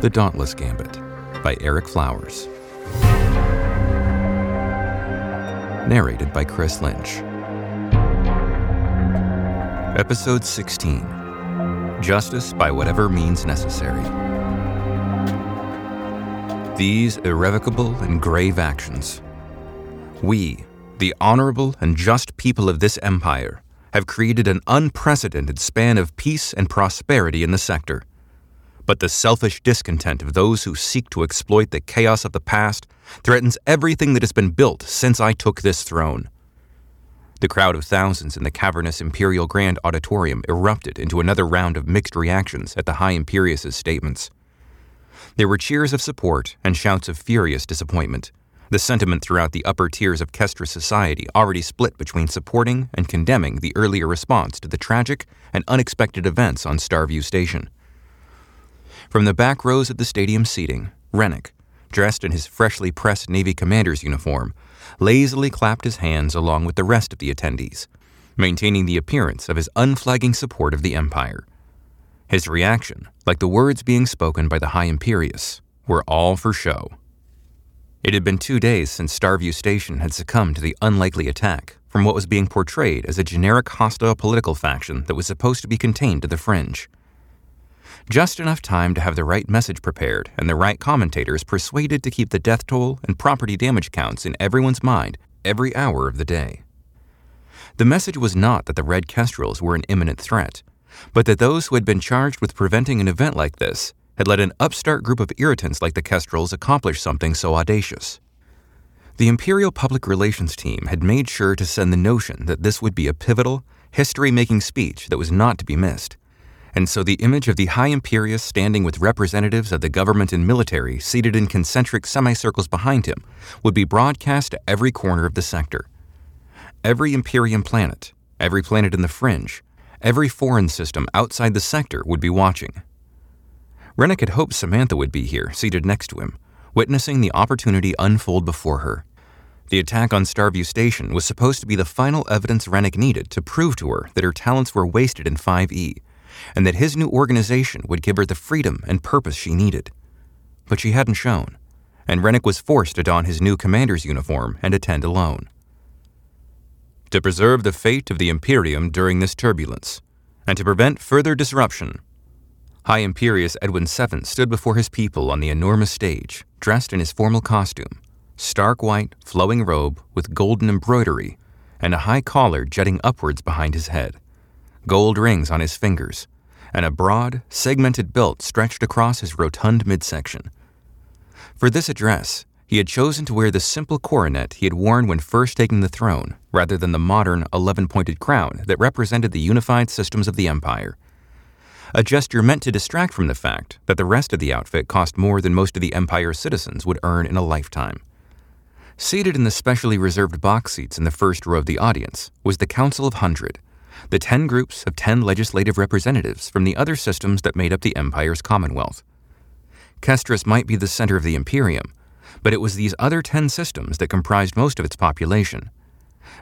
The Dauntless Gambit by Erik Flowers. Narrated by Chris Lynch. Episode 16 Justice by Whatever Means Necessary. These irrevocable and grave actions. We, the honorable and just people of this empire, have created an unprecedented span of peace and prosperity in the sector. But the selfish discontent of those who seek to exploit the chaos of the past threatens everything that has been built since I took this throne. The crowd of thousands in the cavernous Imperial Grand Auditorium erupted into another round of mixed reactions at the High Imperius's statements. There were cheers of support and shouts of furious disappointment the sentiment throughout the upper tiers of Kestra society already split between supporting and condemning the earlier response to the tragic and unexpected events on Starview Station. From the back rows of the stadium seating, Renic, dressed in his freshly pressed Navy commander's uniform, lazily clapped his hands along with the rest of the attendees, maintaining the appearance of his unflagging support of the Empire. His reaction, like the words being spoken by the High Imperius, were all for show. It had been two days since Starview Station had succumbed to the unlikely attack from what was being portrayed as a generic hostile political faction that was supposed to be contained to the fringe. Just enough time to have the right message prepared and the right commentators persuaded to keep the death toll and property damage counts in everyone's mind every hour of the day. The message was not that the Red Kestrels were an imminent threat, but that those who had been charged with preventing an event like this had let an upstart group of irritants like the Kestrels accomplish something so audacious. The Imperial Public Relations team had made sure to send the notion that this would be a pivotal, history making speech that was not to be missed. And so the image of the High Imperius standing with representatives of the government and military seated in concentric semicircles behind him would be broadcast to every corner of the sector. Every Imperium planet, every planet in the fringe, every foreign system outside the sector would be watching. Renic had hoped Samantha would be here, seated next to him, witnessing the opportunity unfold before her. The attack on Starview Station was supposed to be the final evidence Renic needed to prove to her that her talents were wasted in 5E, and that his new organization would give her the freedom and purpose she needed. But she hadn't shown, and Renic was forced to don his new commander's uniform and attend alone. To preserve the fate of the Imperium during this turbulence, and to prevent further disruption, High Imperius Edwin VII stood before his people on the enormous stage, dressed in his formal costume, stark white, flowing robe with golden embroidery, and a high collar jutting upwards behind his head, gold rings on his fingers, and a broad, segmented belt stretched across his rotund midsection. For this address, he had chosen to wear the simple coronet he had worn when first taking the throne, rather than the modern, 11 pointed crown that represented the unified systems of the Empire a gesture meant to distract from the fact that the rest of the outfit cost more than most of the Empire's citizens would earn in a lifetime. Seated in the specially reserved box seats in the first row of the audience was the Council of Hundred, the ten groups of ten legislative representatives from the other systems that made up the Empire's Commonwealth. Kestris might be the center of the Imperium, but it was these other ten systems that comprised most of its population.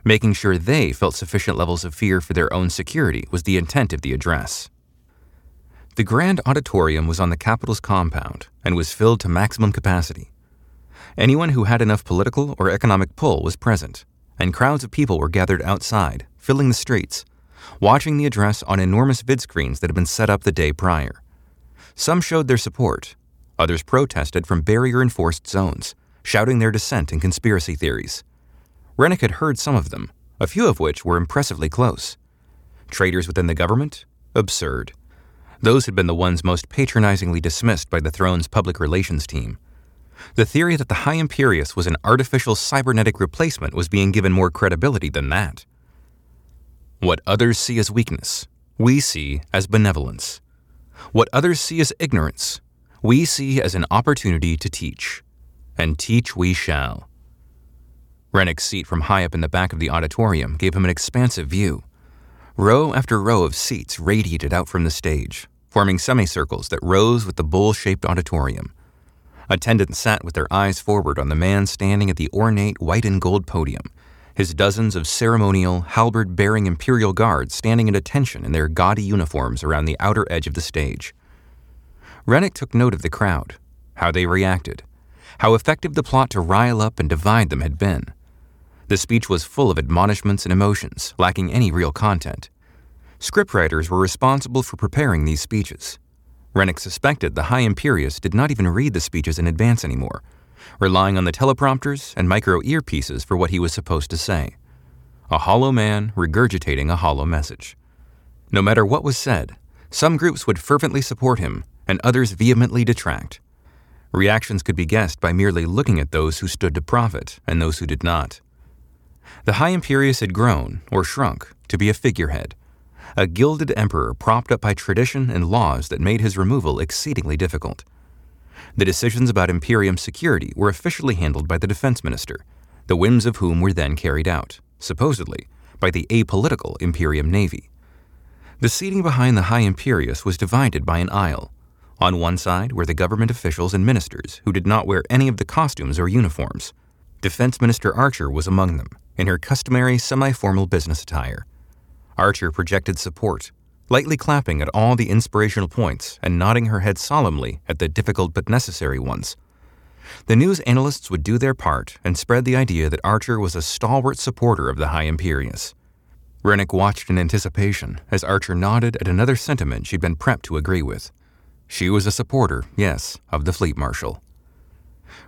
Making sure they felt sufficient levels of fear for their own security was the intent of the address. The grand auditorium was on the capital's compound and was filled to maximum capacity. Anyone who had enough political or economic pull was present, and crowds of people were gathered outside, filling the streets, watching the address on enormous vid screens that had been set up the day prior. Some showed their support, others protested from barrier enforced zones, shouting their dissent and conspiracy theories. Renic had heard some of them, a few of which were impressively close. Traitors within the government? Absurd. Those had been the ones most patronizingly dismissed by the throne's public relations team. The theory that the High Imperius was an artificial cybernetic replacement was being given more credibility than that. What others see as weakness, we see as benevolence. What others see as ignorance, we see as an opportunity to teach. And teach we shall. Renic's seat from high up in the back of the auditorium gave him an expansive view. Row after row of seats radiated out from the stage, forming semicircles that rose with the bowl shaped auditorium. Attendants sat with their eyes forward on the man standing at the ornate white and gold podium, his dozens of ceremonial, halberd bearing Imperial guards standing at attention in their gaudy uniforms around the outer edge of the stage. Renic took note of the crowd, how they reacted, how effective the plot to rile up and divide them had been. The speech was full of admonishments and emotions, lacking any real content. Scriptwriters were responsible for preparing these speeches. Renic suspected the High Imperius did not even read the speeches in advance anymore, relying on the teleprompters and micro earpieces for what he was supposed to say. A hollow man regurgitating a hollow message. No matter what was said, some groups would fervently support him and others vehemently detract. Reactions could be guessed by merely looking at those who stood to profit and those who did not. The High Imperius had grown, or shrunk, to be a figurehead, a gilded emperor propped up by tradition and laws that made his removal exceedingly difficult. The decisions about Imperium security were officially handled by the defense minister, the whims of whom were then carried out, supposedly, by the apolitical Imperium Navy. The seating behind the High Imperius was divided by an aisle. On one side were the government officials and ministers who did not wear any of the costumes or uniforms. Defense Minister Archer was among them, in her customary semi formal business attire. Archer projected support, lightly clapping at all the inspirational points and nodding her head solemnly at the difficult but necessary ones. The news analysts would do their part and spread the idea that Archer was a stalwart supporter of the High Imperius. Renic watched in anticipation as Archer nodded at another sentiment she'd been prepped to agree with. She was a supporter, yes, of the Fleet Marshal.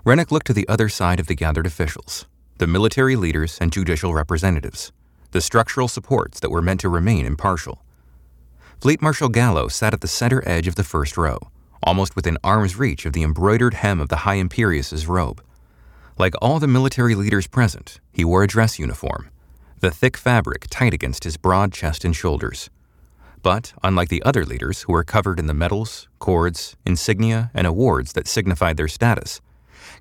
Renic looked to the other side of the gathered officials, the military leaders and judicial representatives, the structural supports that were meant to remain impartial. Fleet Marshal Gallo sat at the center edge of the first row, almost within arm's reach of the embroidered hem of the High Imperius's robe. Like all the military leaders present, he wore a dress uniform, the thick fabric tight against his broad chest and shoulders. But, unlike the other leaders who were covered in the medals, cords, insignia, and awards that signified their status,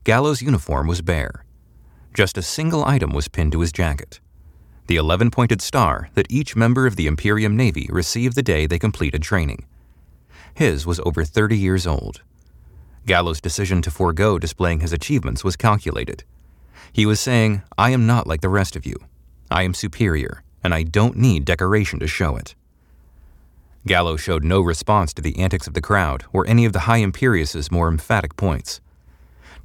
Gallo's uniform was bare. Just a single item was pinned to his jacket the 11 pointed star that each member of the Imperium Navy received the day they completed training. His was over 30 years old. Gallo's decision to forego displaying his achievements was calculated. He was saying, I am not like the rest of you. I am superior, and I don't need decoration to show it. Gallo showed no response to the antics of the crowd or any of the High Imperius's more emphatic points.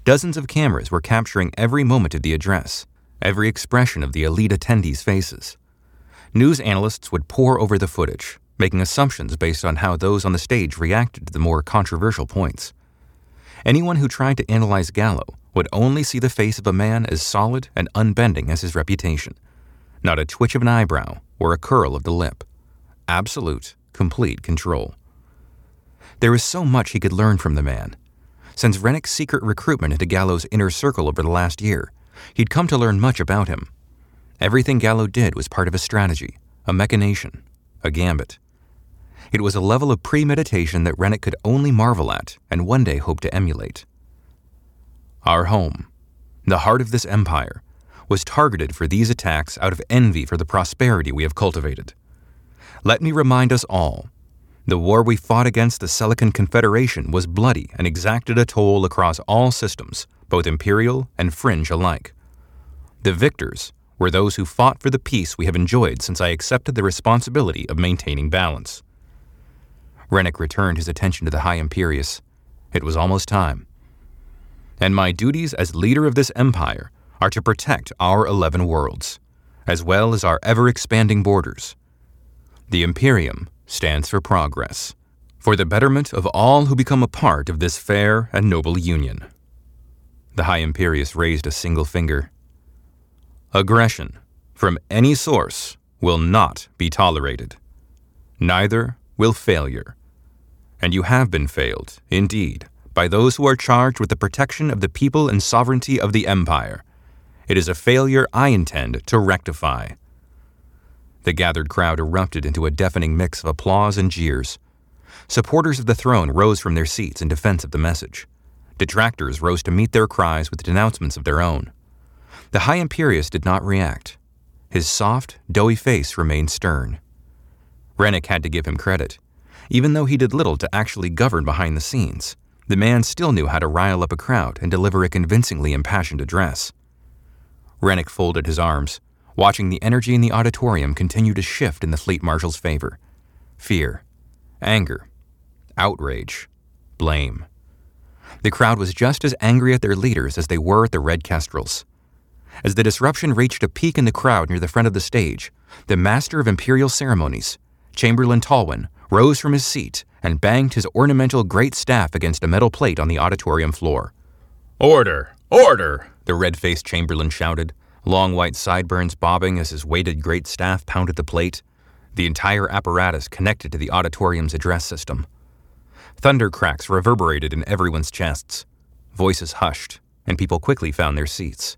Dozens of cameras were capturing every moment of the address, every expression of the elite attendees' faces. News analysts would pore over the footage, making assumptions based on how those on the stage reacted to the more controversial points. Anyone who tried to analyze Gallo would only see the face of a man as solid and unbending as his reputation, not a twitch of an eyebrow or a curl of the lip. Absolute, complete control. There was so much he could learn from the man. Since Renic's secret recruitment into Gallo's inner circle over the last year, He'd come to learn much about him. Everything Gallo did was part of a strategy, a machination, a gambit. It was a level of premeditation that Renic could only marvel at and one day hope to emulate. Our home, the heart of this empire, was targeted for these attacks out of envy for the prosperity we have cultivated. Let me remind us all the war we fought against the Selican Confederation was bloody and exacted a toll across all systems, both imperial and fringe alike. The victors were those who fought for the peace we have enjoyed since I accepted the responsibility of maintaining balance. Renic returned his attention to the High Imperius. It was almost time. And my duties as leader of this empire are to protect our eleven worlds, as well as our ever expanding borders. The Imperium stands for progress, for the betterment of all who become a part of this fair and noble union. The High Imperius raised a single finger. Aggression, from any source, will not be tolerated. Neither will failure. And you have been failed, indeed, by those who are charged with the protection of the people and sovereignty of the Empire. It is a failure I intend to rectify. The gathered crowd erupted into a deafening mix of applause and jeers. Supporters of the throne rose from their seats in defense of the message. Detractors rose to meet their cries with denouncements of their own. The High Imperius did not react. His soft, doughy face remained stern. Renic had to give him credit. Even though he did little to actually govern behind the scenes, the man still knew how to rile up a crowd and deliver a convincingly impassioned address. Renic folded his arms, watching the energy in the auditorium continue to shift in the fleet marshal's favor. Fear, anger, outrage, blame. The crowd was just as angry at their leaders as they were at the Red Kestrels. As the disruption reached a peak in the crowd near the front of the stage, the master of imperial ceremonies, Chamberlain Tolwyn, rose from his seat and banged his ornamental great staff against a metal plate on the auditorium floor. Order! Order! The red faced Chamberlain shouted, long white sideburns bobbing as his weighted great staff pounded the plate, the entire apparatus connected to the auditorium's address system. Thunder cracks reverberated in everyone's chests. Voices hushed, and people quickly found their seats.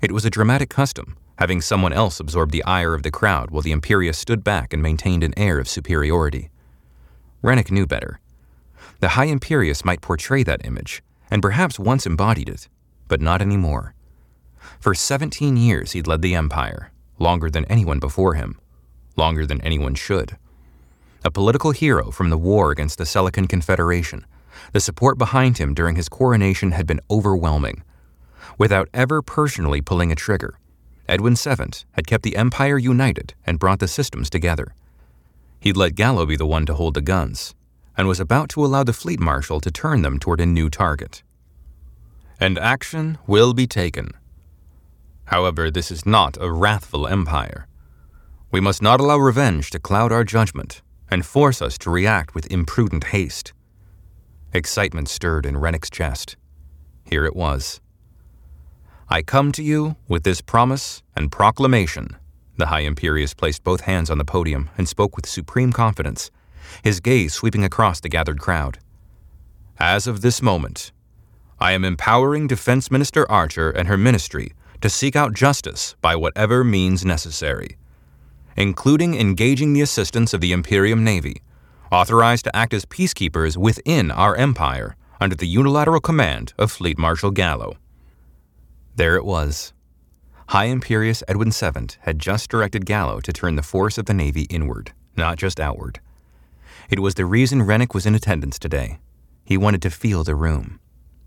It was a dramatic custom, having someone else absorb the ire of the crowd while the Imperius stood back and maintained an air of superiority. Renic knew better. The High Imperius might portray that image, and perhaps once embodied it, but not anymore. For 17 years he'd led the Empire, longer than anyone before him, longer than anyone should. A political hero from the war against the Selican Confederation, the support behind him during his coronation had been overwhelming. Without ever personally pulling a trigger, Edwin Seventh had kept the Empire united and brought the systems together. He'd let Gallo be the one to hold the guns, and was about to allow the fleet marshal to turn them toward a new target. And action will be taken. However, this is not a wrathful empire. We must not allow revenge to cloud our judgment and force us to react with imprudent haste. Excitement stirred in Renic's chest. Here it was. I come to you with this promise and proclamation. The High Imperius placed both hands on the podium and spoke with supreme confidence, his gaze sweeping across the gathered crowd. As of this moment, I am empowering Defense Minister Archer and her ministry to seek out justice by whatever means necessary, including engaging the assistance of the Imperium Navy, authorized to act as peacekeepers within our empire under the unilateral command of Fleet Marshal Gallo. There it was. High Imperius Edwin VII had just directed Gallo to turn the force of the Navy inward, not just outward. It was the reason Renic was in attendance today. He wanted to feel the room,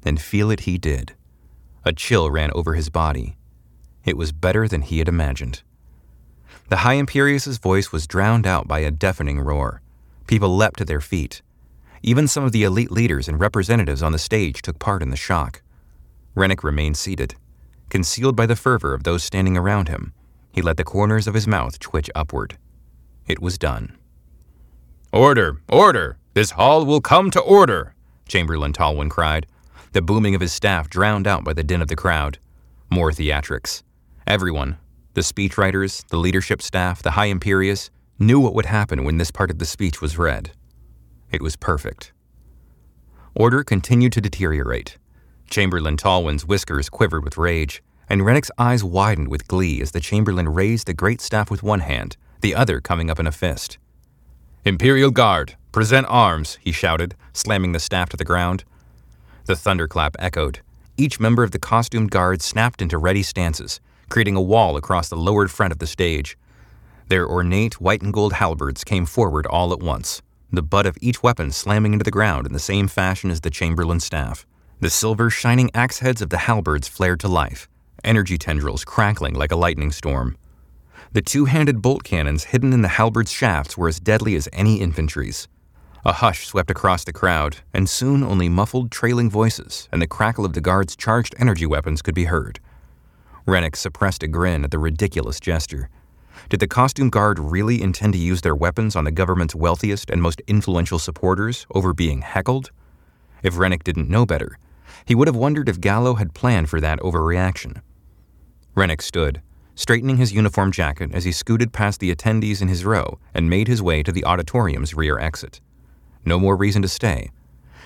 and feel it he did. A chill ran over his body. It was better than he had imagined. The High Imperius's voice was drowned out by a deafening roar. People leapt to their feet. Even some of the elite leaders and representatives on the stage took part in the shock. Renic remained seated. Concealed by the fervor of those standing around him, he let the corners of his mouth twitch upward. It was done. Order! Order! This hall will come to order! Chamberlain Tolwyn cried, the booming of his staff drowned out by the din of the crowd. More theatrics. Everyone, the speechwriters, the leadership staff, the High Imperius, knew what would happen when this part of the speech was read. It was perfect. Order continued to deteriorate. Chamberlain Tolwyn's whiskers quivered with rage, and Rennick's eyes widened with glee as the Chamberlain raised the great staff with one hand, the other coming up in a fist. Imperial Guard, present arms, he shouted, slamming the staff to the ground. The thunderclap echoed. Each member of the costumed guard snapped into ready stances, creating a wall across the lowered front of the stage. Their ornate white and gold halberds came forward all at once, the butt of each weapon slamming into the ground in the same fashion as the Chamberlain's staff. The silver, shining axe heads of the halberds flared to life, energy tendrils crackling like a lightning storm. The two handed bolt cannons hidden in the halberds' shafts were as deadly as any infantry's. A hush swept across the crowd, and soon only muffled, trailing voices and the crackle of the guards' charged energy weapons could be heard. Renic suppressed a grin at the ridiculous gesture. Did the costume guard really intend to use their weapons on the government's wealthiest and most influential supporters over being heckled? If Renic didn't know better, he would have wondered if Gallo had planned for that overreaction. Renic stood, straightening his uniform jacket as he scooted past the attendees in his row and made his way to the auditorium's rear exit. No more reason to stay.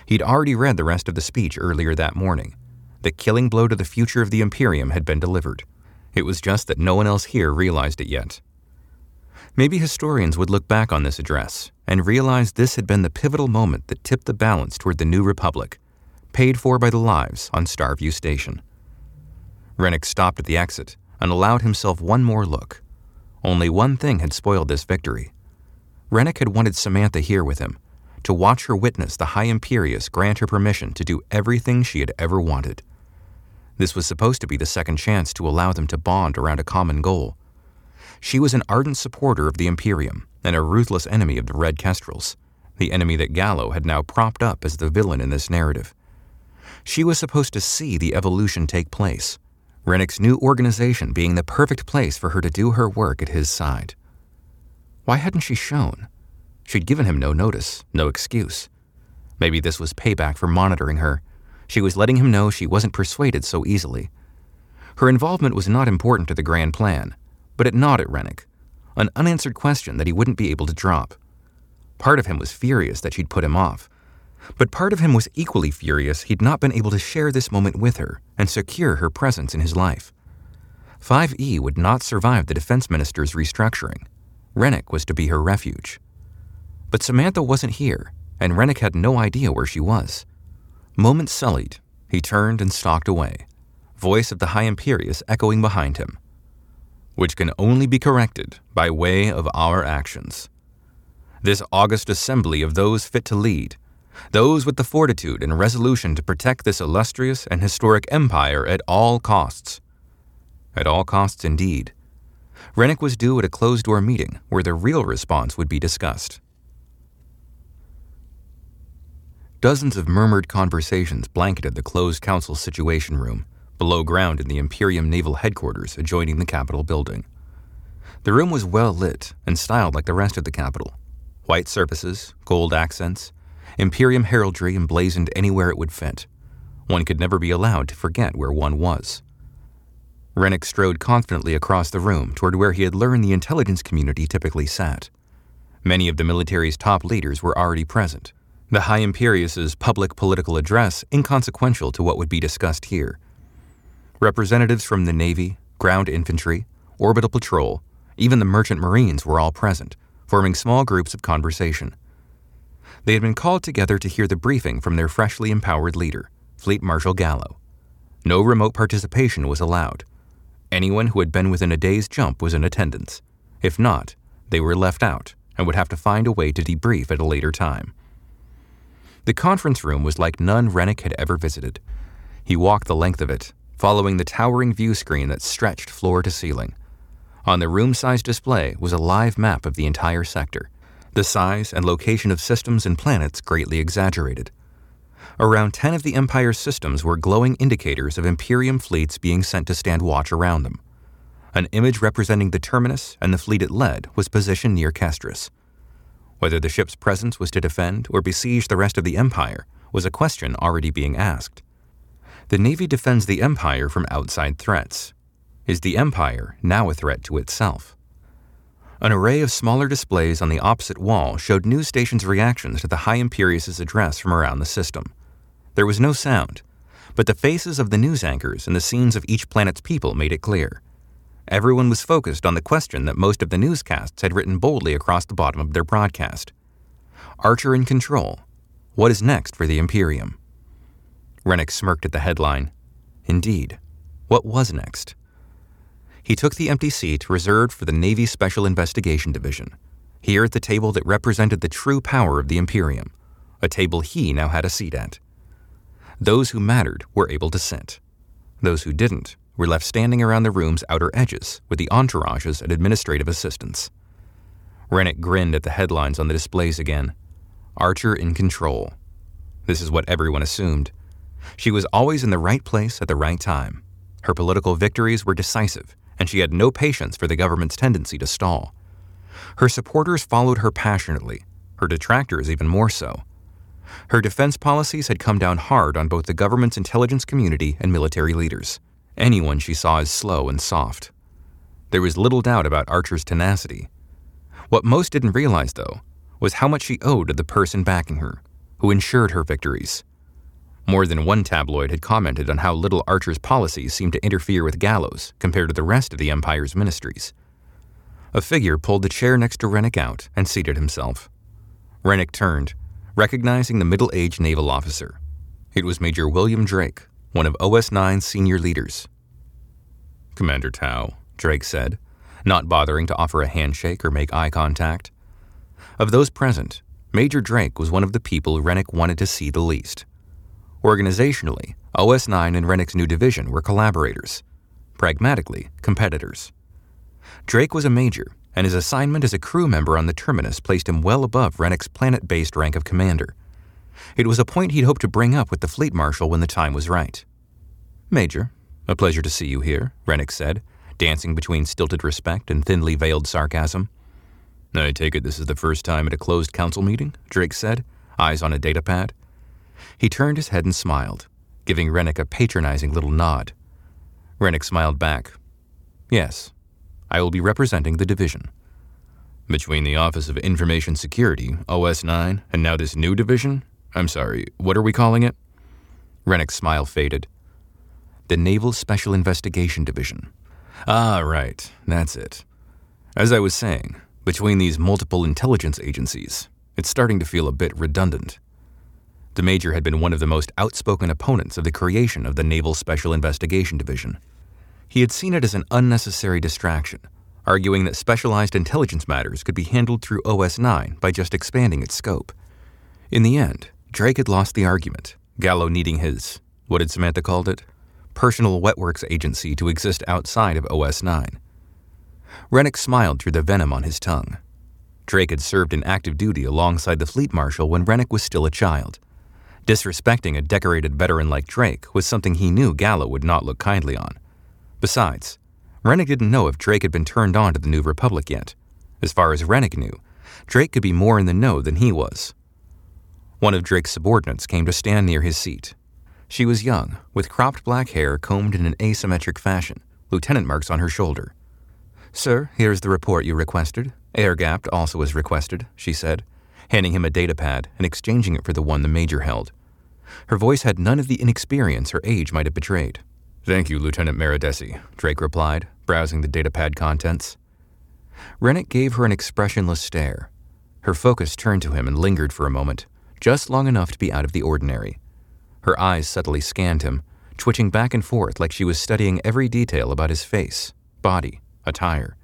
He'd already read the rest of the speech earlier that morning. The killing blow to the future of the Imperium had been delivered. It was just that no one else here realized it yet. Maybe historians would look back on this address and realize this had been the pivotal moment that tipped the balance toward the new republic, paid for by the lives on Starview Station. Renic stopped at the exit and allowed himself one more look. Only one thing had spoiled this victory. Renic had wanted Samantha here with him, to watch her witness the High Imperius grant her permission to do everything she had ever wanted. This was supposed to be the second chance to allow them to bond around a common goal. She was an ardent supporter of the Imperium and a ruthless enemy of the Red Kestrels. the enemy that Gallo had now propped up as the villain in this narrative. She was supposed to see the evolution take place, Renic's new organization being the perfect place for her to do her work at his side. Why hadn't she shown? She'd given him no notice, no excuse. Maybe this was payback for monitoring her. She was letting him know she wasn't persuaded so easily. Her involvement was not important to the grand plan, but it gnawed at Renic, an unanswered question that he wouldn't be able to drop. Part of him was furious that she'd put him off, but part of him was equally furious he'd not been able to share this moment with her and secure her presence in his life. 5E would not survive the defense minister's restructuring. Renic was to be her refuge. But Samantha wasn't here, and Renic had no idea where she was. Moments sullied, he turned and stalked away, voice of the High Imperius echoing behind him. Which can only be corrected by way of our actions. This august assembly of those fit to lead, those with the fortitude and resolution to protect this illustrious and historic empire at all costs. At all costs, indeed. Renic was due at a closed door meeting where the real response would be discussed. Dozens of murmured conversations blanketed the closed council situation room, below ground in the Imperium Naval Headquarters adjoining the Capitol building. The room was well lit and styled like the rest of the Capitol white surfaces, gold accents, Imperium heraldry emblazoned anywhere it would fit. One could never be allowed to forget where one was. Renic strode confidently across the room toward where he had learned the intelligence community typically sat. Many of the military's top leaders were already present, the High Imperius's public political address inconsequential to what would be discussed here. Representatives from the Navy, ground infantry, orbital patrol, even the merchant marines were all present, forming small groups of conversation. They had been called together to hear the briefing from their freshly empowered leader, Fleet Marshal Gallo. No remote participation was allowed. Anyone who had been within a day's jump was in attendance. If not, they were left out and would have to find a way to debrief at a later time. The conference room was like none Renic had ever visited. He walked the length of it, following the towering view screen that stretched floor to ceiling. On the room sized display was a live map of the entire sector, the size and location of systems and planets greatly exaggerated. Around 10 of the Empire's systems were glowing indicators of Imperium fleets being sent to stand watch around them. An image representing the terminus and the fleet it led was positioned near Kestris. Whether the ship's presence was to defend or besiege the rest of the Empire was a question already being asked. The Navy defends the Empire from outside threats. Is the Empire now a threat to itself? An array of smaller displays on the opposite wall showed news stations' reactions to the High Imperius's address from around the system. There was no sound, but the faces of the news anchors and the scenes of each planet's people made it clear. Everyone was focused on the question that most of the newscasts had written boldly across the bottom of their broadcast Archer in control. What is next for the Imperium? Renic smirked at the headline. Indeed, what was next? He took the empty seat reserved for the Navy Special Investigation Division, here at the table that represented the true power of the Imperium, a table he now had a seat at. Those who mattered were able to sit. Those who didn't were left standing around the room's outer edges with the entourages and administrative assistants. Renic grinned at the headlines on the displays again. Archer in control. This is what everyone assumed. She was always in the right place at the right time. Her political victories were decisive, and she had no patience for the government's tendency to stall. Her supporters followed her passionately, her detractors even more so. Her defense policies had come down hard on both the government's intelligence community and military leaders anyone she saw as slow and soft. There was little doubt about Archer's tenacity. What most didn't realize, though, was how much she owed to the person backing her, who ensured her victories. More than one tabloid had commented on how little Archer's policies seemed to interfere with Gallo's compared to the rest of the Empire's ministries. A figure pulled the chair next to Renic out and seated himself. Renic turned, recognizing the middle aged naval officer. It was Major William Drake, one of OS 9's senior leaders. Commander Tau, Drake said, not bothering to offer a handshake or make eye contact. Of those present, Major Drake was one of the people Renic wanted to see the least. Organizationally, OS 9 and Renic's new division were collaborators, pragmatically, competitors. Drake was a major and his assignment as a crew member on the Terminus placed him well above Renic's planet based rank of commander. It was a point he'd hoped to bring up with the fleet marshal when the time was right. Major, a pleasure to see you here, Renic said, dancing between stilted respect and thinly veiled sarcasm. I take it this is the first time at a closed council meeting, Drake said, eyes on a datapad. He turned his head and smiled, giving Renic a patronizing little nod. Renic smiled back. Yes, I will be representing the division. Between the Office of Information Security, OS 9, and now this new division? I'm sorry, what are we calling it? Renic's smile faded. The Naval Special Investigation Division. Ah, right, that's it. As I was saying, between these multiple intelligence agencies, it's starting to feel a bit redundant. The Major had been one of the most outspoken opponents of the creation of the Naval Special Investigation Division. He had seen it as an unnecessary distraction, arguing that specialized intelligence matters could be handled through OS 9 by just expanding its scope. In the end, Drake had lost the argument, Gallo needing his, what had Samantha called it? Personal Wetworks agency to exist outside of OS 9. Renic smiled through the venom on his tongue. Drake had served in active duty alongside the fleet marshal when Renic was still a child. Disrespecting a decorated veteran like Drake was something he knew Gallo would not look kindly on. Besides, Renic didn't know if Drake had been turned on to the New Republic yet. As far as Renic knew, Drake could be more in the know than he was. One of Drake's subordinates came to stand near his seat. She was young, with cropped black hair combed in an asymmetric fashion, lieutenant marks on her shoulder. Sir, here is the report you requested. Air gapped also as requested, she said, handing him a datapad and exchanging it for the one the Major held. Her voice had none of the inexperience her age might have betrayed. Thank you, Lieutenant Maridesi, Drake replied, browsing the datapad contents. Renic gave her an expressionless stare. Her focus turned to him and lingered for a moment, just long enough to be out of the ordinary. Her eyes subtly scanned him, twitching back and forth like she was studying every detail about his face, body, attire.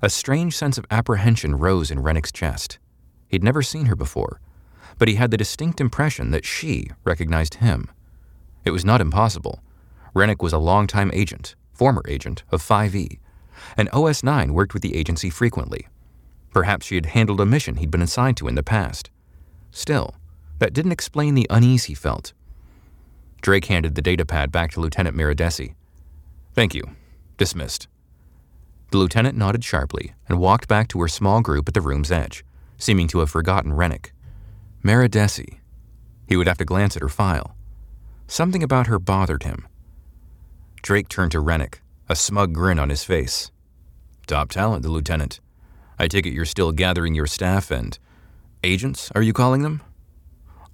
A strange sense of apprehension rose in Renic's chest. He'd never seen her before, but he had the distinct impression that she recognized him. It was not impossible. Renic was a longtime agent, former agent, of 5E, and OS 9 worked with the agency frequently. Perhaps she had handled a mission he'd been assigned to in the past. Still, that didn't explain the unease he felt. Drake handed the datapad back to Lieutenant Miradesi. Thank you. Dismissed. The lieutenant nodded sharply and walked back to her small group at the room's edge, seeming to have forgotten Renic. Maridesi. He would have to glance at her file. Something about her bothered him. Drake turned to Renic, a smug grin on his face. Top talent, the lieutenant. I take it you're still gathering your staff and. Agents, are you calling them?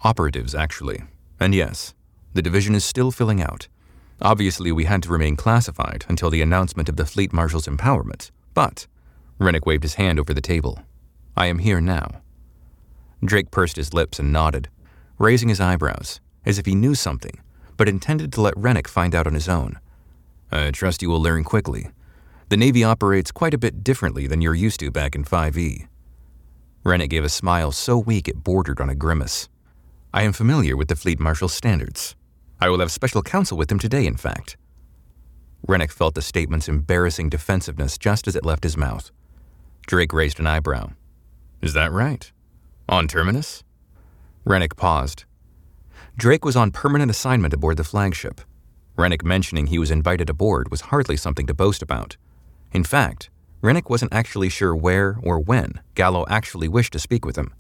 Operatives, actually. And yes, the division is still filling out. Obviously, we had to remain classified until the announcement of the Fleet Marshal's empowerment, but Renic waved his hand over the table. I am here now. Drake pursed his lips and nodded, raising his eyebrows, as if he knew something, but intended to let Renic find out on his own. I trust you will learn quickly. The Navy operates quite a bit differently than you're used to back in 5E. Renic gave a smile so weak it bordered on a grimace. I am familiar with the Fleet Marshal's standards. I will have special counsel with him today, in fact. Renic felt the statement's embarrassing defensiveness just as it left his mouth. Drake raised an eyebrow. Is that right? On Terminus? Renic paused. Drake was on permanent assignment aboard the flagship. Renic mentioning he was invited aboard was hardly something to boast about. In fact, Renic wasn't actually sure where or when Gallo actually wished to speak with him.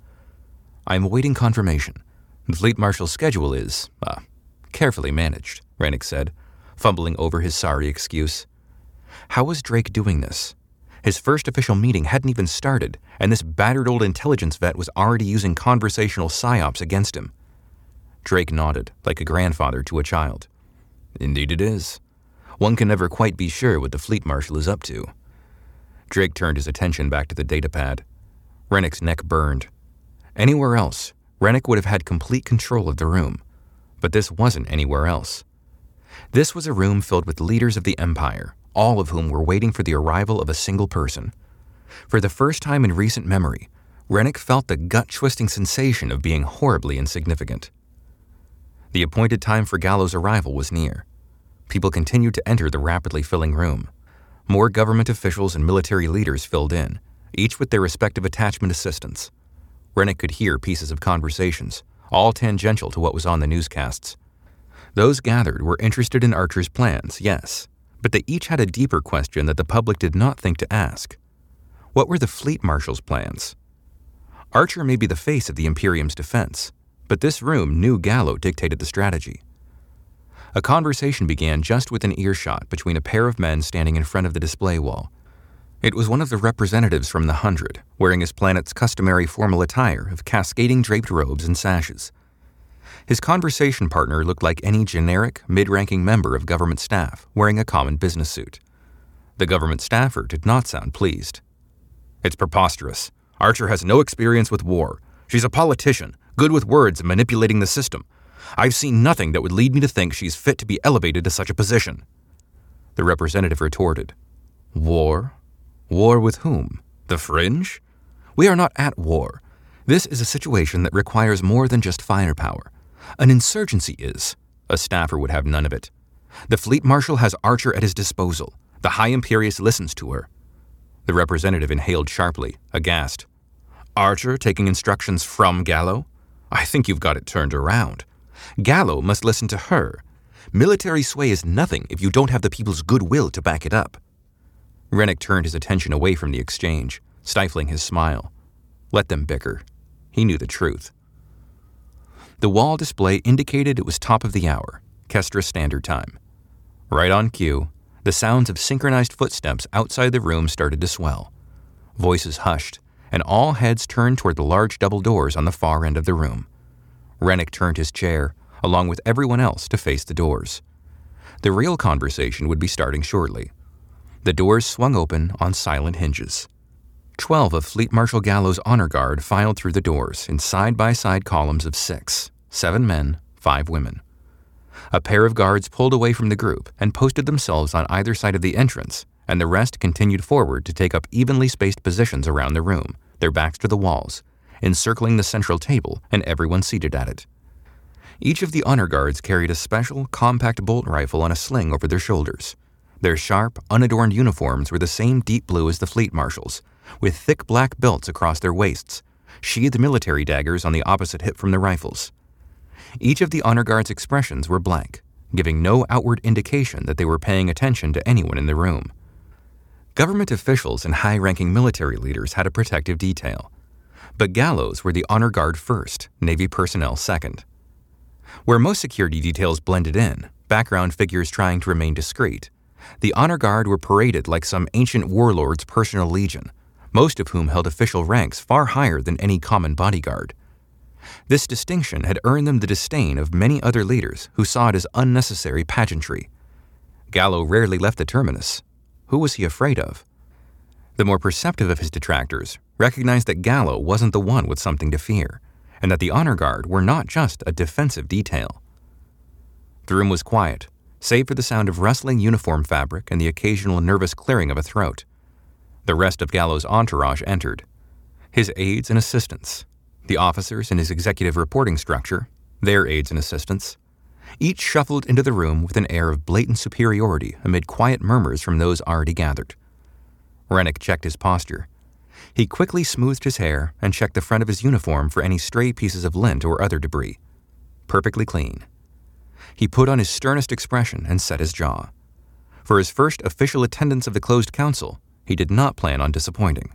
I am awaiting confirmation. The Fleet Marshal's schedule is, uh, Carefully managed, Renic said, fumbling over his sorry excuse. How was Drake doing this? His first official meeting hadn't even started, and this battered old intelligence vet was already using conversational psyops against him. Drake nodded, like a grandfather to a child. Indeed it is. One can never quite be sure what the fleet marshal is up to. Drake turned his attention back to the datapad. Renic's neck burned. Anywhere else, Renic would have had complete control of the room but this wasn't anywhere else. This was a room filled with leaders of the Empire, all of whom were waiting for the arrival of a single person. For the first time in recent memory, Renic felt the gut twisting sensation of being horribly insignificant. The appointed time for Gallo's arrival was near. People continued to enter the rapidly filling room. more government officials and military leaders filled in, each with their respective attachment assistants. Renic could hear pieces of conversations, all tangential to what was on the newscasts. Those gathered were interested in Archer's plans, yes, but they each had a deeper question that the public did not think to ask. What were the fleet marshal's plans? Archer may be the face of the Imperium's defense, but this room knew Gallo dictated the strategy. A conversation began just within earshot between a pair of men standing in front of the display wall. It was one of the representatives from the Hundred, wearing his planet's customary formal attire of cascading draped robes and sashes. His conversation partner looked like any generic, mid ranking member of government staff wearing a common business suit. The government staffer did not sound pleased. It's preposterous. Archer has no experience with war. She's a politician, good with words and manipulating the system. I've seen nothing that would lead me to think she's fit to be elevated to such a position. The representative retorted, War? War with whom? The fringe? We are not at war. This is a situation that requires more than just firepower. An insurgency is. A staffer would have none of it. The fleet marshal has Archer at his disposal. The High Imperius listens to her. The representative inhaled sharply, aghast. Archer taking instructions from Gallo? I think you've got it turned around. Gallo must listen to her. Military sway is nothing if you don't have the people's goodwill to back it up. Renic turned his attention away from the exchange, stifling his smile. Let them bicker. He knew the truth. The wall display indicated it was top of the hour, Kestra Standard Time. Right on cue, the sounds of synchronized footsteps outside the room started to swell. Voices hushed, and all heads turned toward the large double doors on the far end of the room. Renic turned his chair, along with everyone else, to face the doors. The real conversation would be starting shortly. The doors swung open on silent hinges. Twelve of Fleet Marshal Gallo's honor guard filed through the doors in side by side columns of six seven men, five women. A pair of guards pulled away from the group and posted themselves on either side of the entrance, and the rest continued forward to take up evenly spaced positions around the room, their backs to the walls, encircling the central table and everyone seated at it. Each of the honor guards carried a special, compact bolt rifle on a sling over their shoulders. Their sharp, unadorned uniforms were the same deep blue as the fleet marshals, with thick black belts across their waists, sheathed military daggers on the opposite hip from their rifles. Each of the honor guards' expressions were blank, giving no outward indication that they were paying attention to anyone in the room. Government officials and high ranking military leaders had a protective detail, but Gallo's were the honor guard first, Navy personnel second. Where most security details blended in, background figures trying to remain discreet, the honor guard were paraded like some ancient warlord's personal legion, most of whom held official ranks far higher than any common bodyguard. This distinction had earned them the disdain of many other leaders who saw it as unnecessary pageantry. Gallo rarely left the terminus. Who was he afraid of? The more perceptive of his detractors recognized that Gallo wasn't the one with something to fear, and that the honor guard were not just a defensive detail. The room was quiet, save for the sound of rustling uniform fabric and the occasional nervous clearing of a throat. The rest of Gallo's entourage entered. His aides and assistants, the officers in his executive reporting structure, their aides and assistants, each shuffled into the room with an air of blatant superiority amid quiet murmurs from those already gathered. Renic checked his posture he quickly smoothed his hair and checked the front of his uniform for any stray pieces of lint or other debris. Perfectly clean. He put on his sternest expression and set his jaw. For his first official attendance of the closed council, he did not plan on disappointing.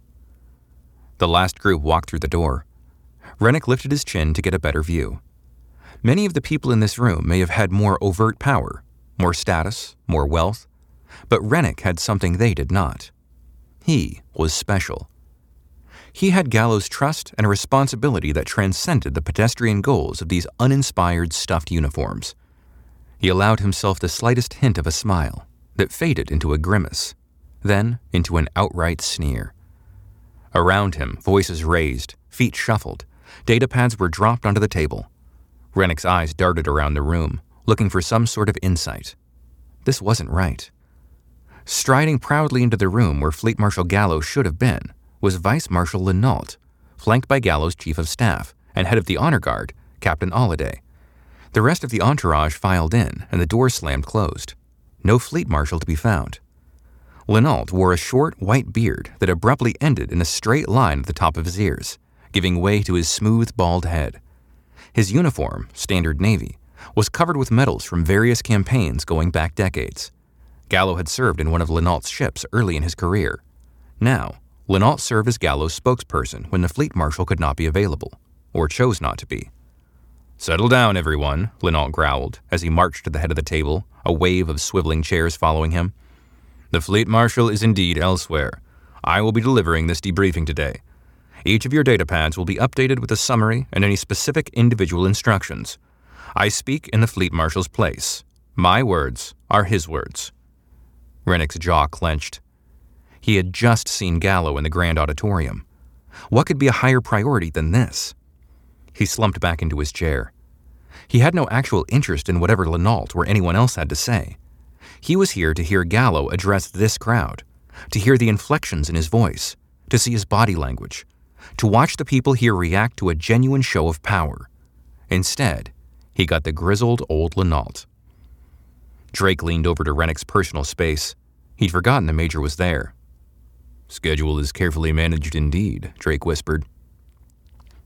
The last group walked through the door. Renic lifted his chin to get a better view. Many of the people in this room may have had more overt power, more status, more wealth, but Renic had something they did not. He was special. He had Gallo's trust and a responsibility that transcended the pedestrian goals of these uninspired stuffed uniforms. He allowed himself the slightest hint of a smile that faded into a grimace, then into an outright sneer. Around him, voices raised, feet shuffled, datapads were dropped onto the table. Renic's eyes darted around the room, looking for some sort of insight. This wasn't right. Striding proudly into the room where Fleet Marshal Gallo should have been was Vice Marshal Lenault, flanked by Gallo's Chief of Staff and head of the Honor Guard, Captain Holliday. The rest of the entourage filed in, and the door slammed closed. No fleet marshal to be found. Lenault wore a short white beard that abruptly ended in a straight line at the top of his ears, giving way to his smooth, bald head. His uniform, standard navy, was covered with medals from various campaigns going back decades. Gallo had served in one of Lenault's ships early in his career. Now, Lenault served as Gallo's spokesperson when the fleet marshal could not be available, or chose not to be. Settle down, everyone, Lenault growled as he marched to the head of the table, a wave of swiveling chairs following him. The fleet marshal is indeed elsewhere. I will be delivering this debriefing today. Each of your data pads will be updated with a summary and any specific individual instructions. I speak in the fleet marshal's place. My words are his words. Renic's jaw clenched. He had just seen Gallo in the grand auditorium. What could be a higher priority than this? He slumped back into his chair. He had no actual interest in whatever Lenault or anyone else had to say. He was here to hear Gallo address this crowd, to hear the inflections in his voice, to see his body language, to watch the people here react to a genuine show of power. Instead, he got the grizzled old Lenault. Drake leaned over to Renic's personal space. He'd forgotten the Major was there. Schedule is carefully managed indeed, Drake whispered.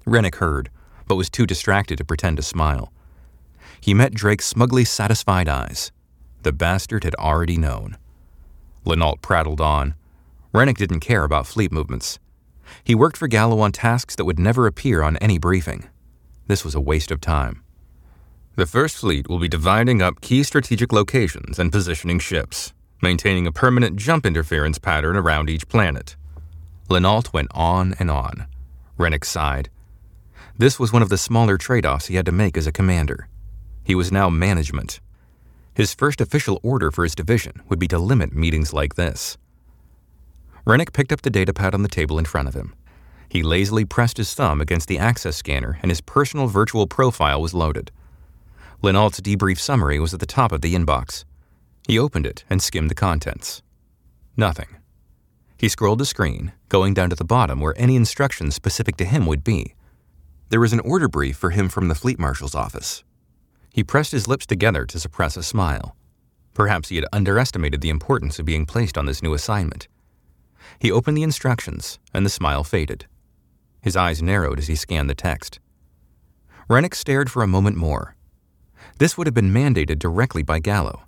Renic heard, but was too distracted to pretend to smile. He met Drake's smugly satisfied eyes. The bastard had already known. Lenault prattled on. Renic didn't care about fleet movements. He worked for Gallo on tasks that would never appear on any briefing. This was a waste of time. The First Fleet will be dividing up key strategic locations and positioning ships, maintaining a permanent jump interference pattern around each planet. Lenault went on and on. Renic sighed. This was one of the smaller trade offs he had to make as a commander. He was now management. His first official order for his division would be to limit meetings like this. Rennick picked up the datapad on the table in front of him. He lazily pressed his thumb against the access scanner, and his personal virtual profile was loaded. Lenault's debrief summary was at the top of the inbox. He opened it and skimmed the contents. Nothing. He scrolled the screen, going down to the bottom where any instructions specific to him would be. There was an order brief for him from the Fleet Marshal's office. He pressed his lips together to suppress a smile. Perhaps he had underestimated the importance of being placed on this new assignment. He opened the instructions, and the smile faded. His eyes narrowed as he scanned the text. Renic stared for a moment more. This would have been mandated directly by Gallo.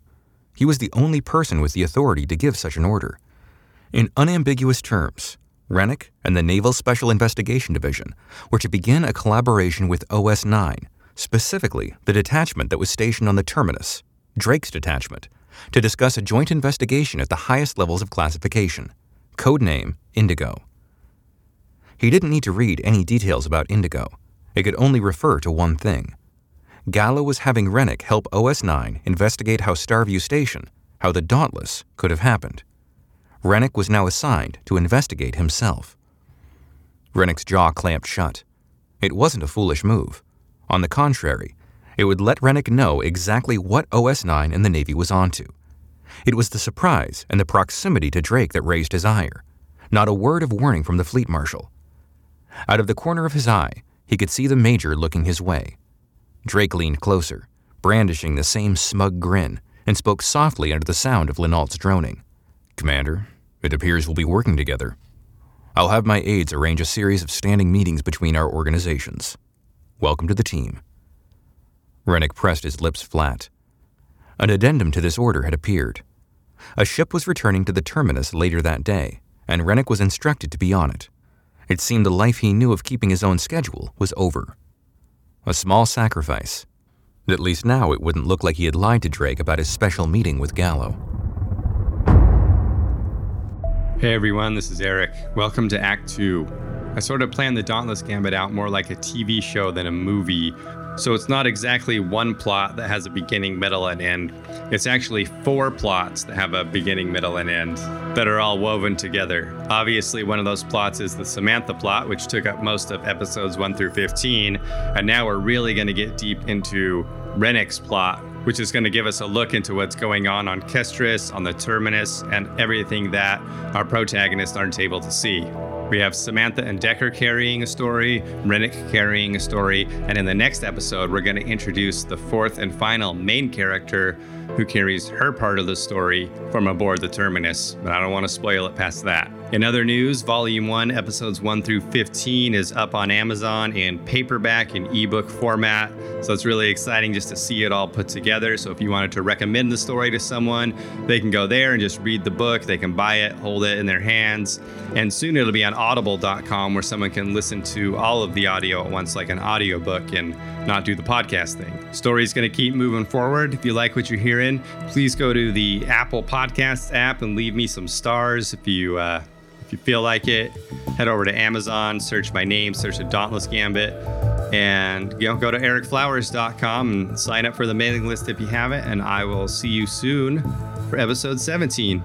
He was the only person with the authority to give such an order. In unambiguous terms, Renic and the Naval Special Investigation Division were to begin a collaboration with OS 9, specifically the detachment that was stationed on the terminus, Drake's detachment, to discuss a joint investigation at the highest levels of classification codename Indigo. He didn't need to read any details about Indigo. It could only refer to one thing. Gallo was having Renic help OS 9 investigate how Starview Station, how the Dauntless, could have happened. Renic was now assigned to investigate himself. Renic's jaw clamped shut. It wasn't a foolish move. On the contrary, it would let Renic know exactly what OS 9 and the Navy was onto. It was the surprise and the proximity to Drake that raised his ire. Not a word of warning from the fleet marshal. Out of the corner of his eye, he could see the major looking his way. Drake leaned closer, brandishing the same smug grin, and spoke softly under the sound of Lenault's droning. Commander, it appears we'll be working together. I'll have my aides arrange a series of standing meetings between our organizations. Welcome to the team. Renic pressed his lips flat. An addendum to this order had appeared. A ship was returning to the terminus later that day, and Renic was instructed to be on it. It seemed the life he knew of keeping his own schedule was over. A small sacrifice. At least now it wouldn't look like he had lied to Drake about his special meeting with Gallo. Hey everyone, this is Erik. Welcome to Act 2. I sort of planned the Dauntless Gambit out more like a TV show than a movie so it's not exactly one plot that has a beginning, middle, and end. It's actually four plots that have a beginning, middle, and end that are all woven together. Obviously, one of those plots is the Samantha plot, which took up most of episodes 1 through 15. And now we're really going to get deep into Renic's plot, which is going to give us a look into what's going on on Kestris, on the Terminus, and everything that our protagonists aren't able to see. We have Samantha and Decker carrying a story, Renic carrying a story, and in the next episode, we're going to introduce the fourth and final main character who carries her part of the story from aboard the Terminus, but I don't want to spoil it past that. In other news, Volume 1, Episodes 1 through 15 is up on Amazon in paperback and ebook format. So it's really exciting just to see it all put together. So if you wanted to recommend the story to someone, they can go there and just read the book. They can buy it, hold it in their hands. And soon it'll be on audible.com where someone can listen to all of the audio at once, like an audiobook, and not do the podcast thing. Story's going to keep moving forward. If you like what you're hearing, please go to the Apple Podcasts app and leave me some stars. If you uh, if you feel like it, head over to Amazon, search my name, search the Dauntless Gambit, and you know, go to erikflowers.com and sign up for the mailing list if you haven't. And I will see you soon for episode 17.